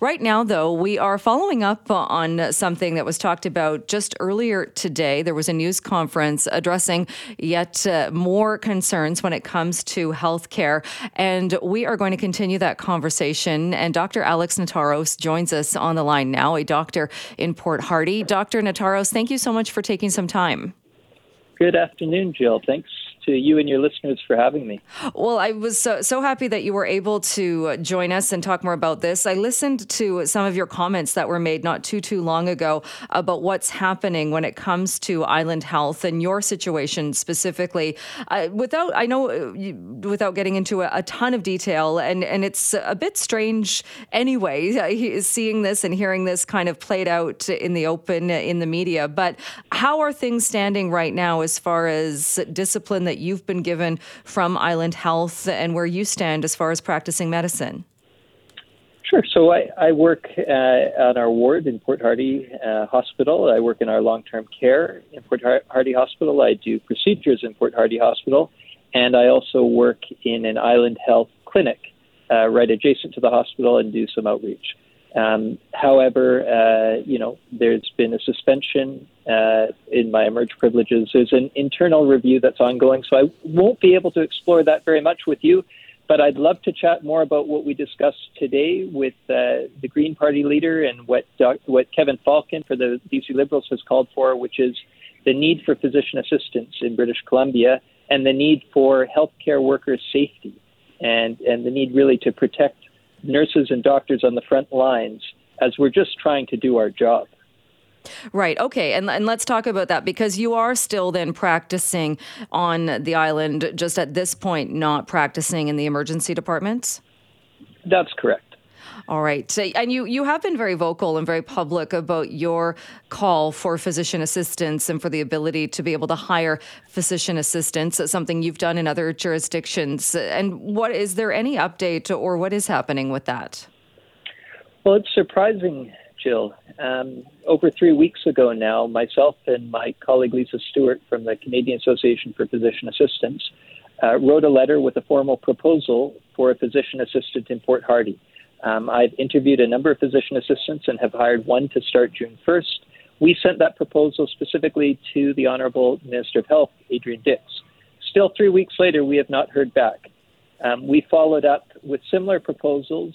Right now, though, we are following up on something that was talked about just earlier today. There was a news conference addressing yet uh, more concerns when it comes to healthcare. And we are going to continue that conversation. And Dr. Alex Nataros joins us on the line now, a doctor in Port Hardy. Dr. Nataros, thank you so much for taking some time. Good afternoon, Jill. Thanks to you and your listeners for having me. Well, I was so, so happy that you were able to join us and talk more about this. I listened to some of your comments that were made not too, too long ago about what's happening when it comes to island health and your situation specifically. Uh, without, I know, uh, without getting into a, a, ton of detail, and, and it's a bit strange anyway, uh, seeing this and hearing this kind of played out in the open in the media. But how are things standing right now as far as discipline that you've been given from Island Health and where you stand as far as practicing medicine. Sure. So I, I work uh, on our ward in Port Hardy uh, Hospital. I work in our long term care in Port Hardy Hospital. I do procedures in Port Hardy Hospital. And I also work in an island health clinic uh, right adjacent to the hospital and do some outreach. Um, however, uh, you know, there's been a suspension uh, in my emerge privileges. There's an internal review that's ongoing, so I won't be able to explore that very much with you. But I'd love to chat more about what we discussed today with uh, the Green Party leader and what doc- what Kevin Falcon for the BC Liberals has called for, which is the need for physician assistants in British Columbia and the need for healthcare workers' safety and and the need really to protect nurses and doctors on the front lines as we're just trying to do our job. Right. Okay. And, and let's talk about that because you are still then practicing on the island, just at this point, not practicing in the emergency departments? That's correct. All right. And you, you have been very vocal and very public about your call for physician assistants and for the ability to be able to hire physician assistants, something you've done in other jurisdictions. And what is there any update or what is happening with that? Well, it's surprising, Jill. Um, over three weeks ago now, myself and my colleague Lisa Stewart from the Canadian Association for Physician Assistants uh, wrote a letter with a formal proposal for a physician assistant in Port Hardy. Um, I've interviewed a number of physician assistants and have hired one to start June 1st. We sent that proposal specifically to the Honorable Minister of Health, Adrian Dix. Still, three weeks later, we have not heard back. Um, we followed up with similar proposals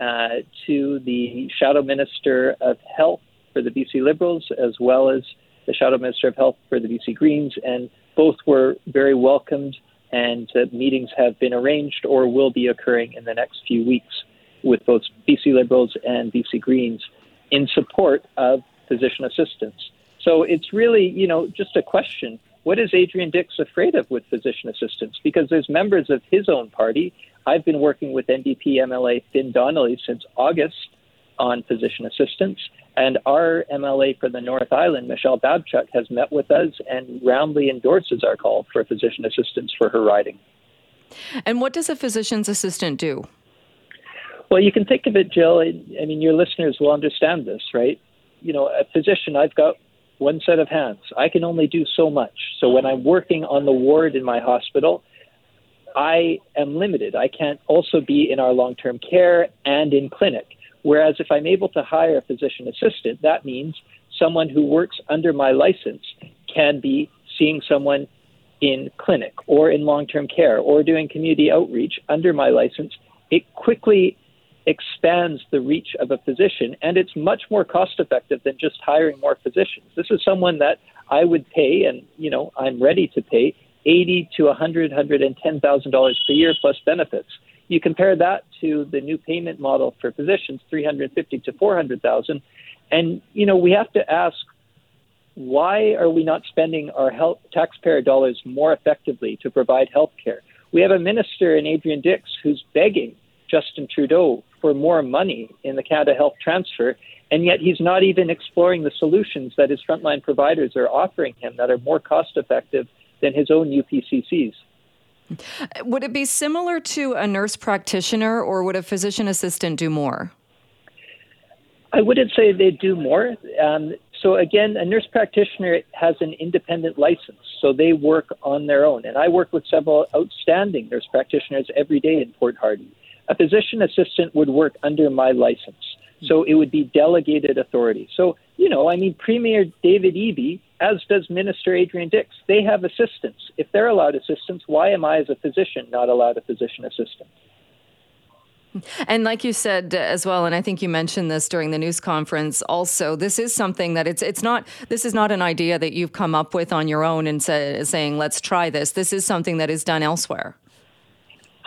uh, to the Shadow Minister of Health for the BC Liberals, as well as the Shadow Minister of Health for the BC Greens, and both were very welcomed, and uh, meetings have been arranged or will be occurring in the next few weeks with both BC Liberals and BC Greens in support of physician assistants. So it's really, you know, just a question. What is Adrian Dix afraid of with physician assistants? Because there's members of his own party. I've been working with NDP MLA Fin Donnelly since August on physician assistants. And our MLA for the North Island, Michelle Babchuk, has met with us and roundly endorses our call for physician assistants for her riding. And what does a physician's assistant do? Well, you can think of it, Jill. I mean, your listeners will understand this, right? You know, a physician, I've got one set of hands. I can only do so much. So when I'm working on the ward in my hospital, I am limited. I can't also be in our long term care and in clinic. Whereas if I'm able to hire a physician assistant, that means someone who works under my license can be seeing someone in clinic or in long term care or doing community outreach under my license. It quickly expands the reach of a physician, and it's much more cost effective than just hiring more physicians. This is someone that I would pay, and you know I'm ready to pay eighty to a hundred, hundred and ten thousand dollars per year plus benefits. You compare that to the new payment model for physicians, three hundred fifty to four hundred thousand, and you know we have to ask why are we not spending our health taxpayer dollars more effectively to provide health care? We have a minister in Adrian Dix who's begging Justin Trudeau for more money in the Canada Health Transfer, and yet he's not even exploring the solutions that his frontline providers are offering him that are more cost effective than his own UPCCs. Would it be similar to a nurse practitioner, or would a physician assistant do more? I wouldn't say they do more. Um, so again, a nurse practitioner has an independent license, so they work on their own. And I work with several outstanding nurse practitioners every day in Port Hardy. A physician assistant would work under my license. So it would be delegated authority. So, you know, I mean, Premier David Eby, as does Minister Adrian Dix, they have assistants. If they're allowed assistants, why am I, as a physician, not allowed a physician assistant? And like you said uh, as well, and I think you mentioned this during the news conference also, this is something that it's it's not this is not an idea that you've come up with on your own and say, saying let's try this. This is something that is done elsewhere.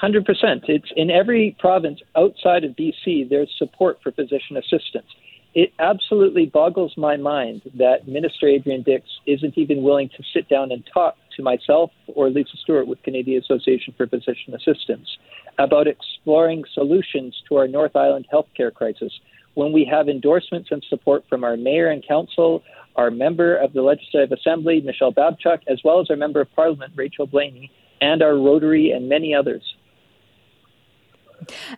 Hundred percent. It's in every province outside of BC. There's support for physician assistants. It absolutely boggles my mind that Minister Adrian Dix isn't even willing to sit down and talk to myself or Lisa Stewart with Canadian Association for Physician Assistants about exploring solutions to our North Island healthcare crisis when we have endorsements and support from our mayor and council, our member of the Legislative Assembly, Michelle Babchuk, as well as our member of Parliament, Rachel Blaney, and our Rotary and many others.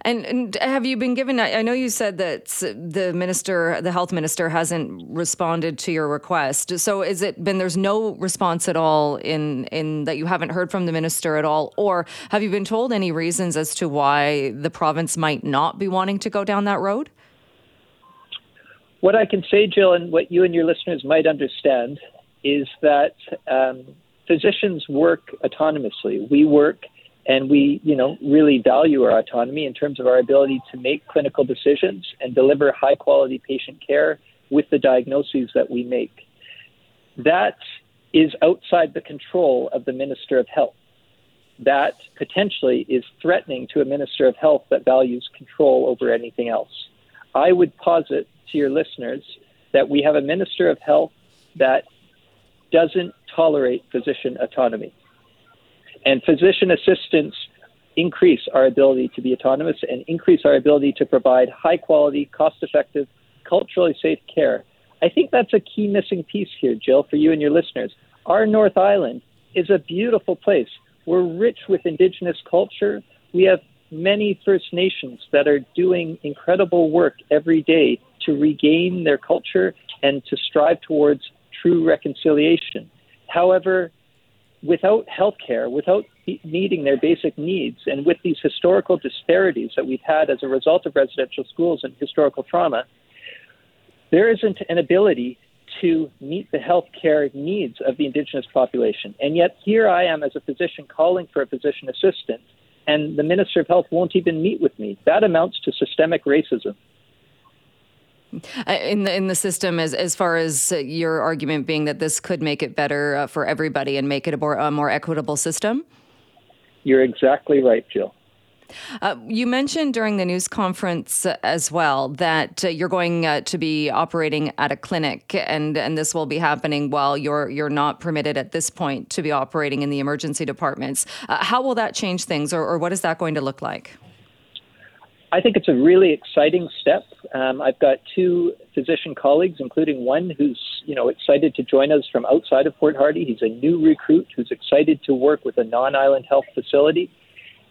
And, and, have you been given? I know you said that the minister, the health minister, hasn't responded to your request. So is it been there's no response at all in in that you haven't heard from the minister at all, or have you been told any reasons as to why the province might not be wanting to go down that road? What I can say, Jill, and what you and your listeners might understand is that um, physicians work autonomously. We work and we, you know, really value our autonomy in terms of our ability to make clinical decisions and deliver high quality patient care with the diagnoses that we make. That is outside the control of the Minister of Health. That potentially is threatening to a Minister of Health that values control over anything else. I would posit to your listeners that we have a Minister of Health that doesn't tolerate physician autonomy. And physician assistants increase our ability to be autonomous and increase our ability to provide high quality, cost effective, culturally safe care. I think that's a key missing piece here, Jill, for you and your listeners. Our North Island is a beautiful place. We're rich with indigenous culture. We have many First Nations that are doing incredible work every day to regain their culture and to strive towards true reconciliation. However, without health care, without meeting their basic needs, and with these historical disparities that we've had as a result of residential schools and historical trauma, there isn't an ability to meet the health care needs of the Indigenous population. And yet, here I am as a physician calling for a physician assistant, and the Minister of Health won't even meet with me. That amounts to systemic racism. Uh, in the in the system as as far as your argument being that this could make it better uh, for everybody and make it a more a more equitable system. You're exactly right, Jill. Uh, you mentioned during the news conference as well that uh, you're going uh, to be operating at a clinic, and and this will be happening while you're you're not permitted at this point to be operating in the emergency departments. Uh, how will that change things, or, or what is that going to look like? I think it's a really exciting step. Um, I've got two physician colleagues, including one who's you know excited to join us from outside of Port Hardy. He's a new recruit who's excited to work with a non-island health facility,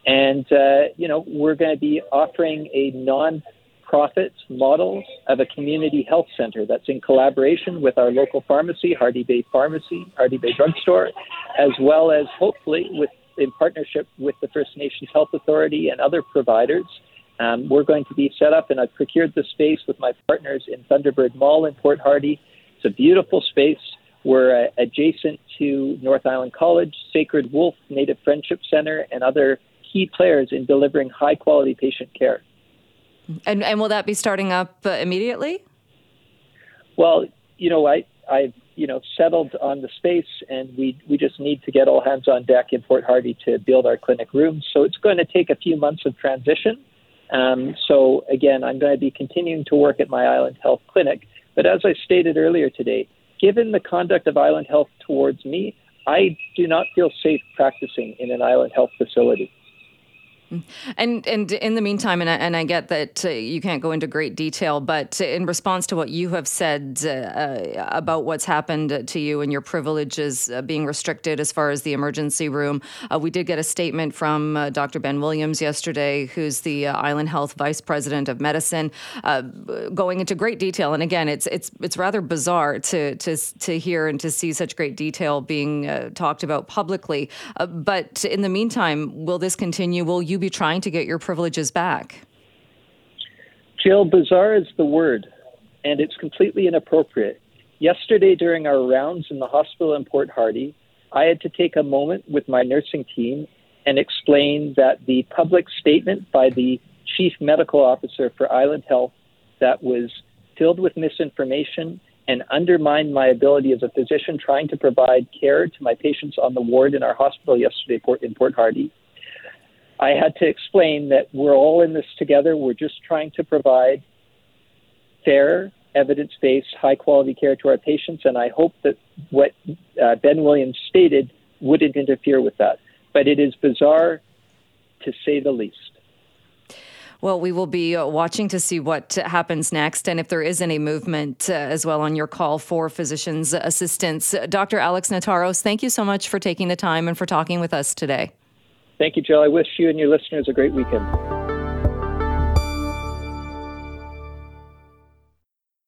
and uh, you know we're going to be offering a non-profit model of a community health center that's in collaboration with our local pharmacy, Hardy Bay Pharmacy, Hardy Bay Drugstore, as well as hopefully with in partnership with the First Nations Health Authority and other providers um, we're going to be set up, and I've procured the space with my partners in Thunderbird Mall in Port Hardy. It's a beautiful space. We're uh, adjacent to North Island College, Sacred Wolf Native Friendship Center, and other key players in delivering high quality patient care. And, and will that be starting up uh, immediately? Well, you know, I, I've you know settled on the space, and we we just need to get all hands on deck in Port Hardy to build our clinic rooms. So it's going to take a few months of transition. Um, so again, I'm going to be continuing to work at my Island Health clinic. But as I stated earlier today, given the conduct of Island Health towards me, I do not feel safe practicing in an Island Health facility. And and in the meantime, and I, and I get that uh, you can't go into great detail, but in response to what you have said uh, uh about what's happened to you and your privileges uh, being restricted as far as the emergency room, uh, we did get a statement from uh, Dr. Ben Williams yesterday, who's the Island Health Vice President of Medicine, going into great detail. And again, it's it's it's rather bizarre to to to hear and to see such great detail being talked about publicly. but in the meantime, will this continue? Will you be trying to get your privileges back? Jill, bizarre is the word, and it's completely inappropriate. Yesterday, during our rounds in the hospital in Port Hardy, I had to take a moment with my nursing team and explain that the public statement by the chief medical officer for Island Health that was filled with misinformation and undermined my ability as a physician trying to provide care to my patients on the ward in our hospital yesterday in Port Hardy. I had to explain that we're all in this together. We're just trying to provide fair, evidence based, high quality care to our patients. And I hope that what uh, Ben Williams stated wouldn't interfere with that. But it is bizarre to say the least. Well, we will be uh, watching to see what happens next and if there is any movement uh, as well on your call for physicians' assistants. Dr. Alex Nataros, thank you so much for taking the time and for talking with us today. Thank you, Jill. I wish you and your listeners a great weekend.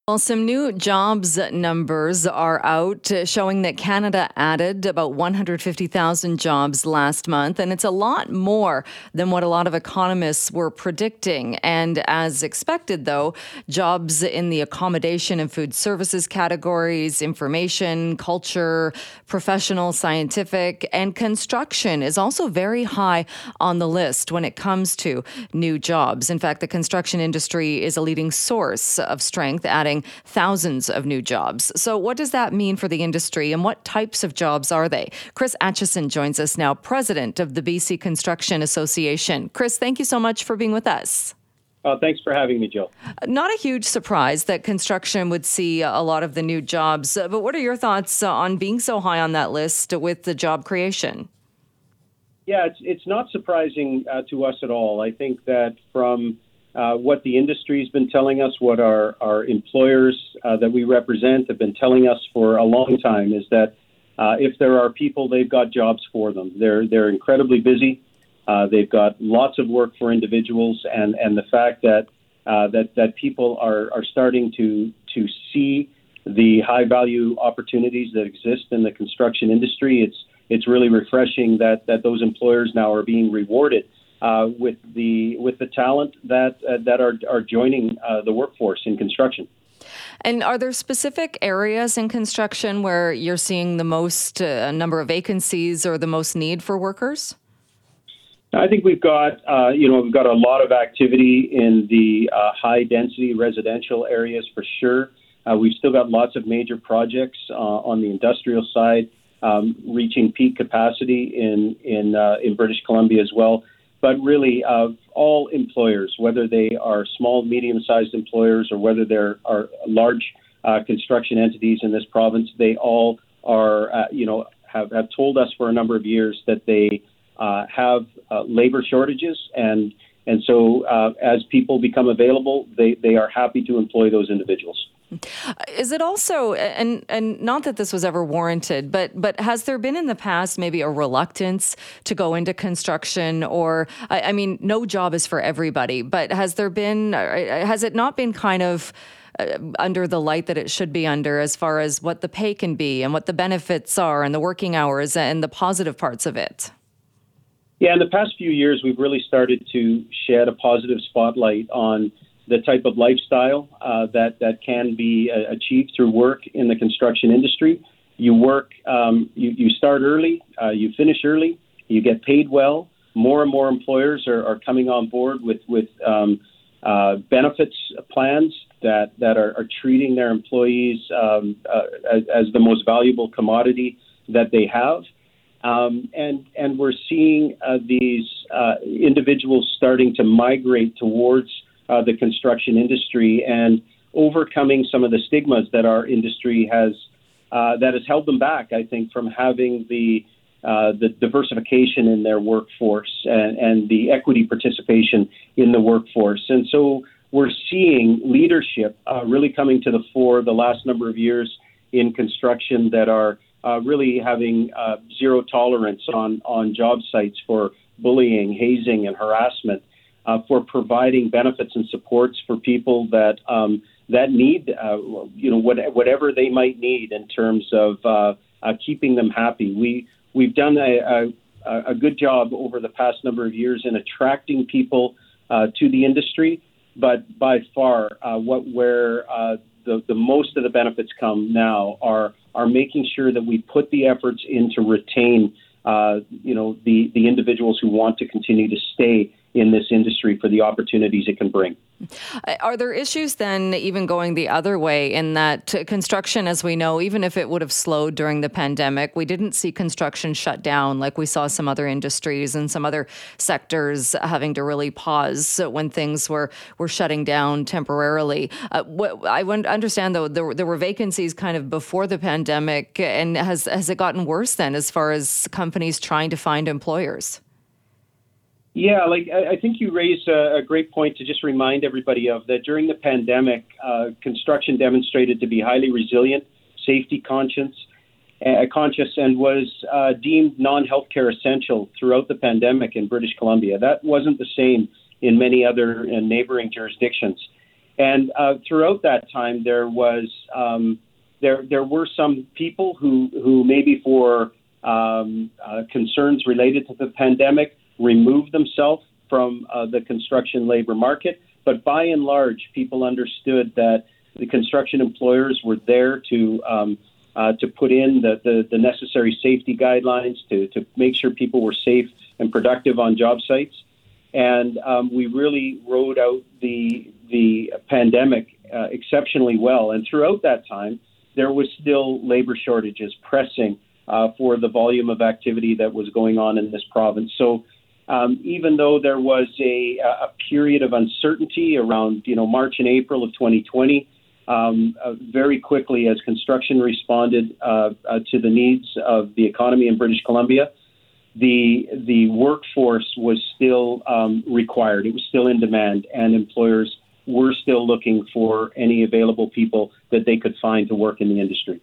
Well, some new jobs numbers are out uh, showing that Canada added about 150,000 jobs last month, and it's a lot more than what a lot of economists were predicting. And as expected, though, jobs in the accommodation and food services categories, information, culture, professional, scientific, and construction is also very high on the list when it comes to new jobs. In fact, the construction industry is a leading source of strength, adding thousands of new jobs. So, what does that mean for the industry and what types of jobs are they? Chris Atchison joins us now, president of the BC Construction Association. Chris, thank you so much for being with us. Uh, thanks for having me, Jill. Not a huge surprise that construction would see a lot of the new jobs, but what are your thoughts on being so high on that list with the job creation? Yeah, it's it's not surprising uh, to us at all. I think that from uh, what the industry's been telling us, what our, our employers uh, that we represent have been telling us for a long time is that uh, if there are people, they've got jobs for them. They're, they're incredibly busy. Uh, they've got lots of work for individuals, and, and the fact that, uh, that, that people are, are starting to, to see the high value opportunities that exist in the construction industry, it's, it's really refreshing that, that those employers now are being rewarded uh, with the with the talent that uh, that are are joining uh, the workforce in construction. And are there specific areas in construction where you're seeing the most uh, number of vacancies or the most need for workers? I think we've got uh, you know we've got a lot of activity in the uh, high density residential areas for sure. we've still got lots of major projects on the industrial side. Um, reaching peak capacity in in in British Columbia as well but really of all employers, whether they are small, medium-sized employers or whether there are large uh, construction entities in this province, they all are, uh, you know, have, have told us for a number of years that they uh, have uh, labor shortages, and and so uh, as people become available, they, they are happy to employ those individuals. Is it also and and not that this was ever warranted, but but has there been in the past maybe a reluctance to go into construction or I, I mean no job is for everybody, but has there been uh, has it not been kind of uh, under the light that it should be under as far as what the pay can be and what the benefits are and the working hours and the positive parts of it? Yeah, in the past few years, we've really started to shed a positive spotlight on the type of lifestyle uh, that that can be uh, achieved through work in the construction industry. You work, um, you, you start early, uh, you finish early, you get paid well. More and more employers are, are coming on board with with um, uh, benefits plans that that are, are treating their employees um, uh, as, as the most valuable commodity that they have. Um, and and we're seeing uh, these uh, individuals starting to migrate towards uh, the construction industry and overcoming some of the stigmas that our industry has uh, that has held them back. I think from having the uh, the diversification in their workforce and, and the equity participation in the workforce, and so we're seeing leadership uh, really coming to the fore the last number of years in construction that are uh, really having uh, zero tolerance on on job sites for bullying, hazing, and harassment uh, for providing benefits and supports for people that um, that need, uh, you know, what, whatever they might need in terms of uh, uh, keeping them happy. We we've done a, a, a, good job over the past number of years in attracting people uh, to the industry. but by far, uh, what where the the most of the benefits come now are are making sure that we put the efforts in to retain, you know, the the individuals who want to continue to stay in this industry for the opportunities it can bring. Are there issues then, even going the other way, in that construction, as we know, even if it would have slowed during the pandemic, we didn't see construction shut down like we saw some other industries and some other sectors having to really pause when things were, were shutting down temporarily. Uh, what, I understand, though, there, there were vacancies kind of before the pandemic, and has, has it gotten worse then as far as companies trying to find employers? Yeah, like I think you raise a, great point to just remind everybody of that during the pandemic, uh, construction demonstrated to be highly resilient, safety conscious, uh, conscious, and was uh, deemed non-healthcare essential throughout the pandemic in British Columbia. That wasn't the same in many other uh, neighboring jurisdictions, and uh, throughout that time there was um, there there were some people who who maybe for um, uh, concerns related to the pandemic remove themselves from uh, the construction labor market. But by and large, people understood that the construction employers were there to um, uh, to put in the, the, the, necessary safety guidelines to, to make sure people were safe and productive on job sites. And um, we really rode out the the pandemic uh, exceptionally well. And throughout that time, there was still labor shortages pressing uh, for the volume of activity that was going on in this province. So um, even though there was a, a, period of uncertainty around you know March and April of 2020, um, uh, very quickly as construction responded uh, uh, to the needs of the economy in British Columbia, the the workforce was still um, required. It was still in demand, and employers were still looking for any available people that they could find to work in the industry.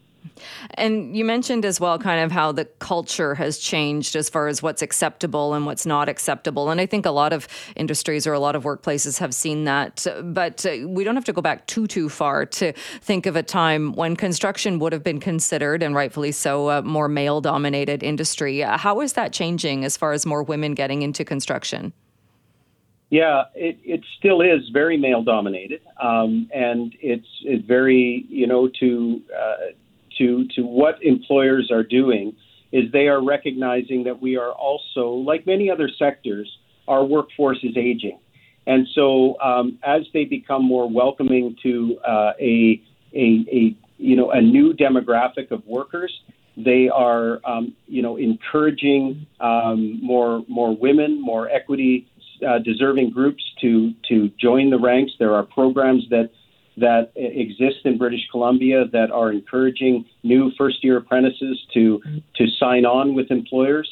And you mentioned as well kind of how the culture has changed as far as what's acceptable and what's not acceptable. And I think a lot of industries or a lot of workplaces have seen that. But uh, we don't have to go back too, too far to think of a time when construction would have been considered, and rightfully so, a more male dominated industry. How is that changing as far as more women getting into construction? Yeah, it, it still is very male dominated, um, and it's it's very you know to uh, to to what employers are doing is they are recognizing that we are also, like many other sectors, our workforce is aging, and so um, as they become more welcoming to uh, a, a a you know a new demographic of workers, they are um, you know encouraging um, more more women, more equity uh, deserving groups to to join the ranks. There are programs that that exist in British Columbia that are encouraging new first year apprentices to to sign on with employers.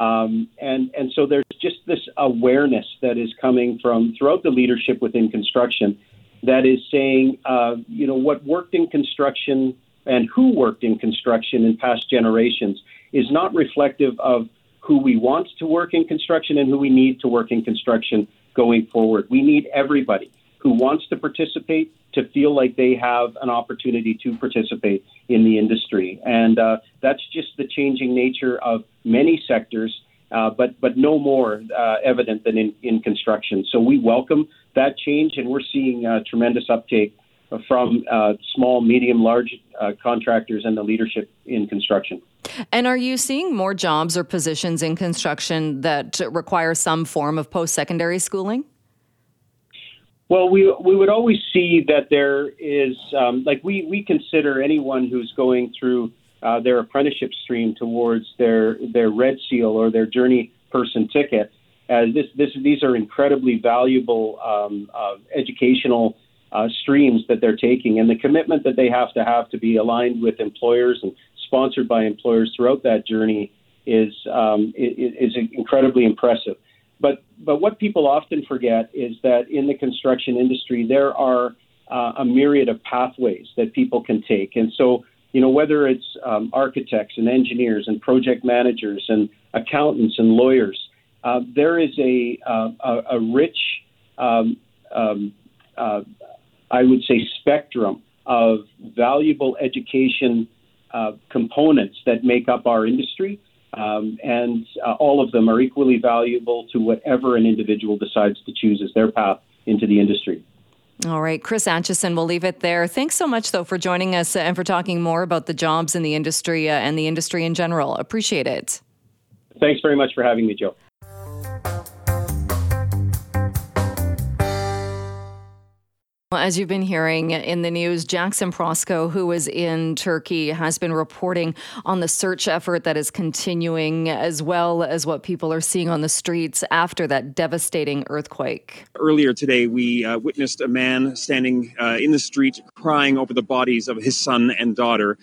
Um, and and so there's just this awareness that is coming from throughout the leadership within construction that is saying, uh, you know, what worked in construction and who worked in construction in past generations is not reflective of who we want to work in construction and who we need to work in construction going forward. We need everybody who wants to participate to feel like they have an opportunity to participate in the industry. And uh, that's just the changing nature of many sectors, uh, but, but no more uh, evident than in, in construction. So we welcome that change, and we're seeing uh, tremendous uptake from uh, small, medium, large uh, contractors and the leadership in construction. And are you seeing more jobs or positions in construction that require some form of post secondary schooling? Well, we we would always see that there is um, like we we consider anyone who's going through uh, their apprenticeship stream towards their their red seal or their journey person ticket as this this these are incredibly valuable um, uh, educational uh, streams that they're taking and the commitment that they have to have to be aligned with employers and sponsored by employers throughout that journey is um, is incredibly impressive. But but what people often forget is that in the construction industry there are uh, a myriad of pathways that people can take, and so you know whether it's um, architects and engineers and project managers and accountants and lawyers, uh, there is a uh, a, a, rich, um, um, uh, I would say, spectrum of valuable education uh, components that make up our industry. Um, and uh, all of them are equally valuable to whatever an individual decides to choose as their path into the industry. All right, Chris Atchison, we'll leave it there. Thanks so much, though, for joining us and for talking more about the jobs in the industry uh, and the industry in general. Appreciate it. Thanks very much for having me, Joe. As you've been hearing in the news, Jackson Proskow, who is in Turkey, has been reporting on the search effort that is continuing, as well as what people are seeing on the streets after that devastating earthquake. Earlier today, we uh, witnessed a man standing uh, in the street crying over the bodies of his son and daughter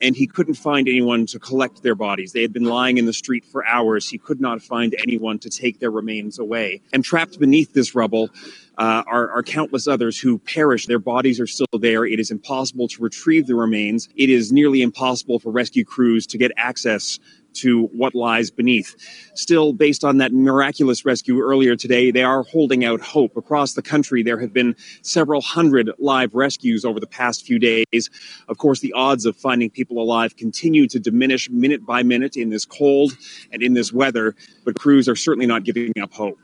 and he couldn't find anyone to collect their bodies. They had been lying in the street for hours. He could not find anyone to take their remains away. And trapped beneath this rubble, uh, are, are, countless others who perished. Their bodies are still there. It is impossible to retrieve the remains. It is nearly impossible for rescue crews to get access to what lies beneath. Still, based on that miraculous rescue earlier today, they are holding out hope. Across the country, there have been several hundred live rescues over the past few days. Of course, the odds of finding people alive continue to diminish minute by minute in this cold and in this weather, but crews are certainly not giving up hope.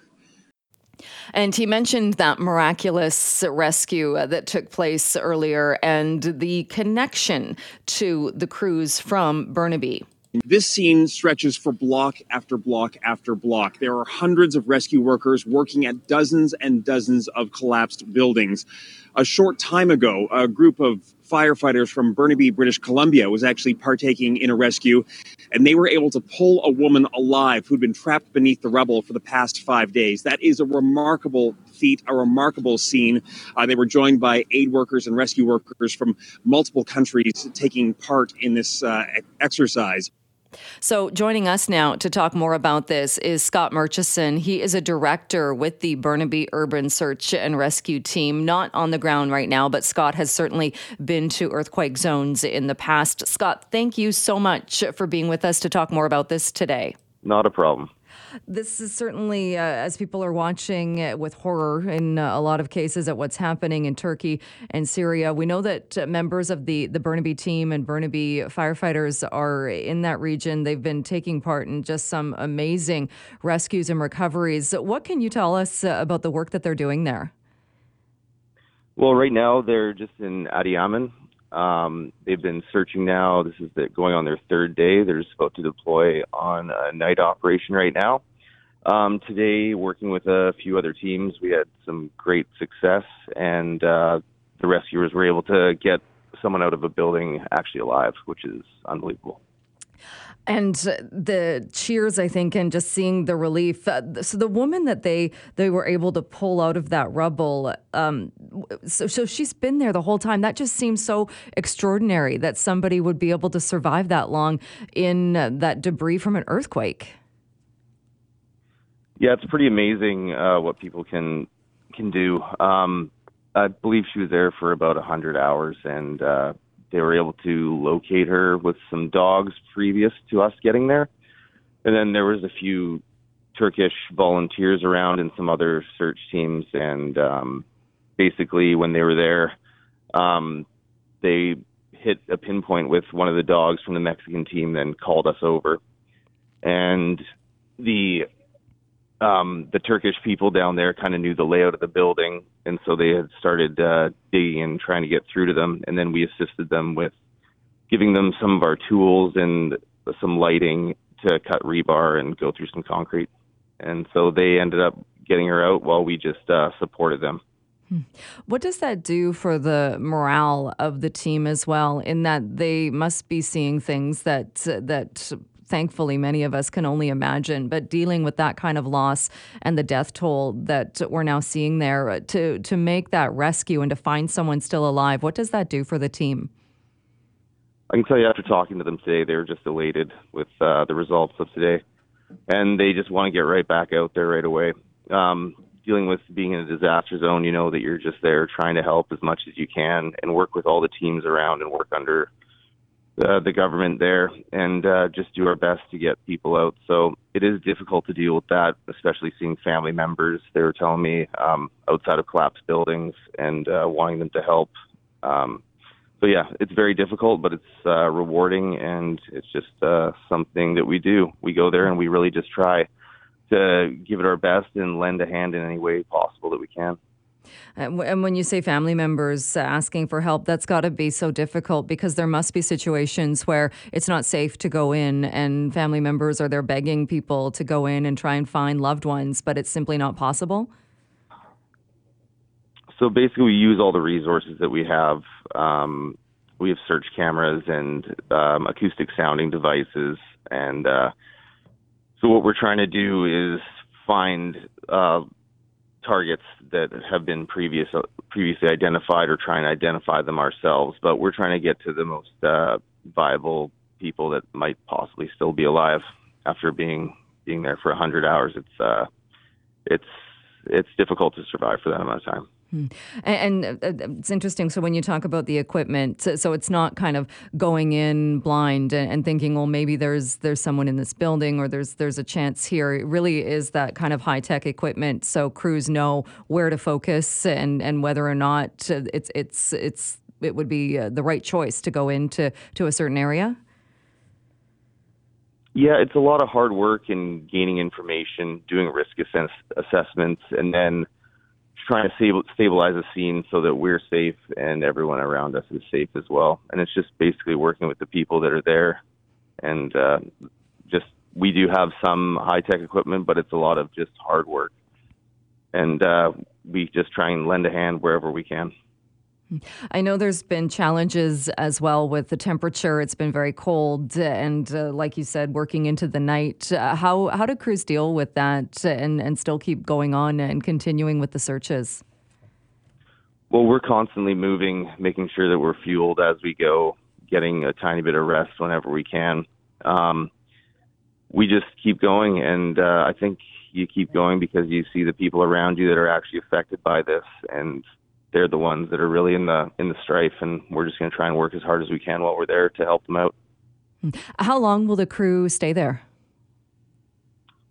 And he mentioned that miraculous rescue uh, that took place earlier and the connection to the crews from Burnaby. This scene stretches for block after block after block. There are hundreds of rescue workers working at dozens and dozens of collapsed buildings. A short time ago, a group of firefighters from Burnaby, British Columbia, was actually partaking in a rescue, and they were able to pull a woman alive who'd been trapped beneath the rubble for the past five days. That is a remarkable feat, a remarkable scene. Uh, they were joined by aid workers and rescue workers from multiple countries taking part in this uh, exercise. So, joining us now to talk more about this is Scott Murchison. He is a director with the Burnaby Urban Search and Rescue Team, not on the ground right now, but Scott has certainly been to earthquake zones in the past. Scott, thank you so much for being with us to talk more about this today. Not a problem. This is certainly, uh, as people are watching with horror in uh, a lot of cases at what's happening in Turkey and Syria. We know that uh, members of the, the Burnaby team and Burnaby firefighters are in that region. They've been taking part in just some amazing rescues and recoveries. What can you tell us uh, about the work that they're doing there? Well, right now they're just in Adiyaman. Um, they've been searching now. This is the, going on their third day. They're just about to deploy on a night operation right now. Um, today, working with a few other teams, we had some great success, and uh, the rescuers were able to get someone out of a building actually alive, which is unbelievable and the cheers i think and just seeing the relief. Uh, so the woman that they they were able to pull out of that rubble um, so, so she's been there the whole time. That just seems so extraordinary that somebody would be able to survive that long in uh, that debris from an earthquake. Yeah it's pretty amazing uh, what people can can do. Um, i believe she was there for about a hundred hours and uh, they were able to locate her with some dogs previous to us getting there. And then there was a few Turkish volunteers around and some other search teams. And um, basically, when they were there, um, they hit a pinpoint with one of the dogs from the Mexican team, then called us over. And the um, the Turkish people down there kind of knew the layout of the building, and so they had started uh, digging and trying to get through to them. And then we assisted them with giving them some of our tools and some lighting to cut rebar and go through some concrete. And so they ended up getting her out while we just uh, supported them. Hmm. What does that do for the morale of the team as well? In that they must be seeing things that that thankfully many of us can only imagine. But dealing with that kind of loss and the death toll that we're now seeing there, uh, to to make that rescue and to find someone still alive, what does that do for the team? I can tell you after talking to them today, they were just elated with uh, the results of today, and they just want to get right back out there right away. Um, dealing with being in a disaster zone, you know that you're just there trying to help as much as you can and work with all the teams around and work under uh, the government there and uh, just do our best to get people out. So it is difficult to deal with that, especially seeing family members. They were telling me um, outside of collapsed buildings and uh, wanting them to help. Um, so yeah, it's very difficult, but it's uh, rewarding and it's just uh, something that we do. We go there and we really just try to give it our best and lend a hand in any way possible that we can. And when you say family members asking for help, that's got to be so difficult because there must be situations where it's not safe to go in, and family members are there begging people to go in and try and find loved ones, but it's simply not possible. So basically, we use all the resources that we have. Um, we have search cameras and um, acoustic sounding devices, and uh, so what we're trying to do is find uh, targets that have been previous previously identified or try and identify them ourselves. But we're trying to get to the most uh, viable people that might possibly still be alive after being being there for 100 hours. It's uh, it's it's difficult to survive for that amount of time. Hmm. And, and, uh, it's interesting. So when you talk about the equipment, so, so it's not kind of going in blind and, and, thinking, well, maybe there's there's someone in this building or there's there's a chance here. It really is that kind of high tech equipment, so crews know where to focus and and whether or not it's it's it's it would be uh, the right choice to go into to a certain area. Yeah, it's a lot of hard work in gaining information, doing risk assess- assessments, and then trying to stabilize the scene so that we're safe and everyone around us is safe as well. And it's just basically working with the people that are there, and uh, just we do have some high tech equipment, but it's a lot of just hard work, and uh, we just try and lend a hand wherever we can. I know there's been challenges as well with the temperature. It's been very cold, and uh, like you said, working into the night. Uh, how how do crews deal with that and and still keep going on and continuing with the searches? Well, we're constantly moving, making sure that we're fueled as we go, getting a tiny bit of rest whenever we can. Um, we just keep going, and uh, I think you keep going because you see the people around you that are actually affected by this, and they're the ones that are really in the in the strife, and we're just going to try and work as hard as we can while we're there to help them out. How long will the crew stay there?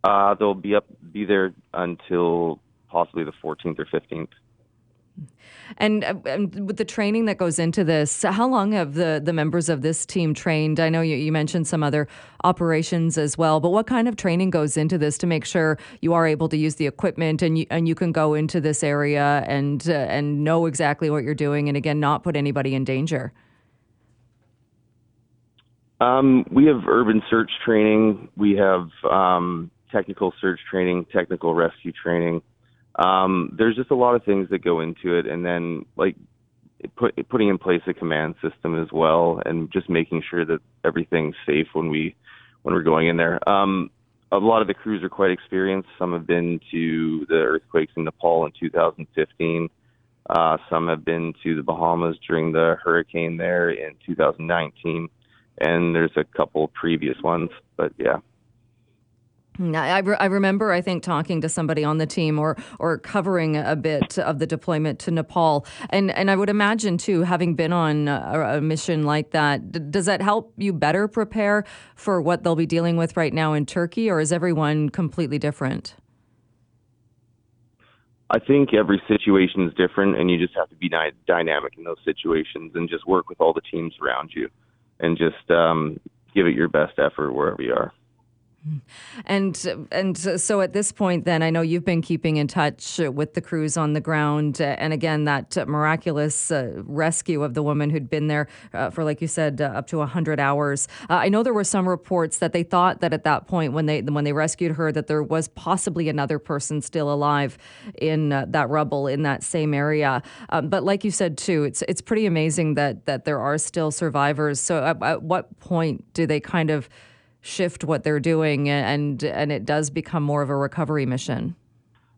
Uh, they'll be up be there until possibly the 14th or 15th. And, uh, and, with the training that goes into this, how long have the, the members of this team trained? I know you, you mentioned some other operations as well, but what kind of training goes into this to make sure you are able to use the equipment and you, and you can go into this area and uh, and know exactly what you're doing and again not put anybody in danger? Um, we have urban search training. We have um, technical search training, technical rescue training um, there's just a lot of things that go into it, and then like put, putting in place a command system as well, and just making sure that everything's safe when we when we're going in there. Um, a lot of the crews are quite experienced. Some have been to the earthquakes in Nepal in 2015. Uh, some have been to the Bahamas during the hurricane there in 2019, and there's a couple previous ones. But yeah. I, re- I remember, I think, talking to somebody on the team or or covering a bit of the deployment to Nepal, and and I would imagine too, having been on a, a mission like that, d- does that help you better prepare for what they'll be dealing with right now in Turkey, or is everyone completely different? I think every situation is different, and you just have to be dy- dynamic in those situations and just work with all the teams around you, and just um, give it your best effort wherever you are. And and so at this point, then I know you've been keeping in touch with the crews on the ground, and again that miraculous uh, rescue of the woman who'd been there uh, for, like you said, uh, up to hundred hours. Uh, I know there were some reports that they thought that at that point, when they when they rescued her, that there was possibly another person still alive in uh, that rubble in that same area. Um, but like you said too, it's it's pretty amazing that that there are still survivors. So at, at what point do they kind of shift what they're doing and and it does become more of a recovery mission?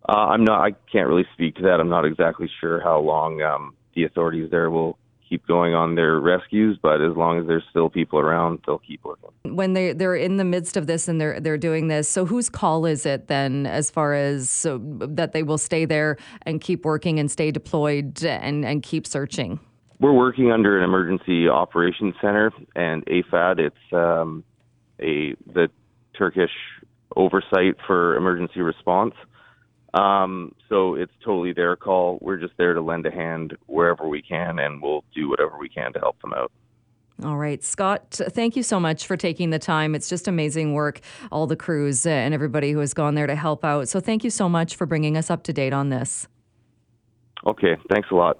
Uh, I'm not. I can't really speak to that. I'm not exactly sure how long um, the authorities there will keep going on their rescues, but as long as there's still people around, they'll keep working. When they they're in the midst of this and they're they're doing this, so whose call is it then, as far as so that they will stay there and keep working and stay deployed and and keep searching? We're working under an emergency operations center and AFAD. It's um, a the Turkish oversight for emergency response. Um, so it's totally their call. We're just there to lend a hand wherever we can, and we'll do whatever we can to help them out. All right, Scott, thank you so much for taking the time. It's just amazing work, all the crews and everybody who has gone there to help out. So thank you so much for bringing us up to date on this. Okay, thanks a lot.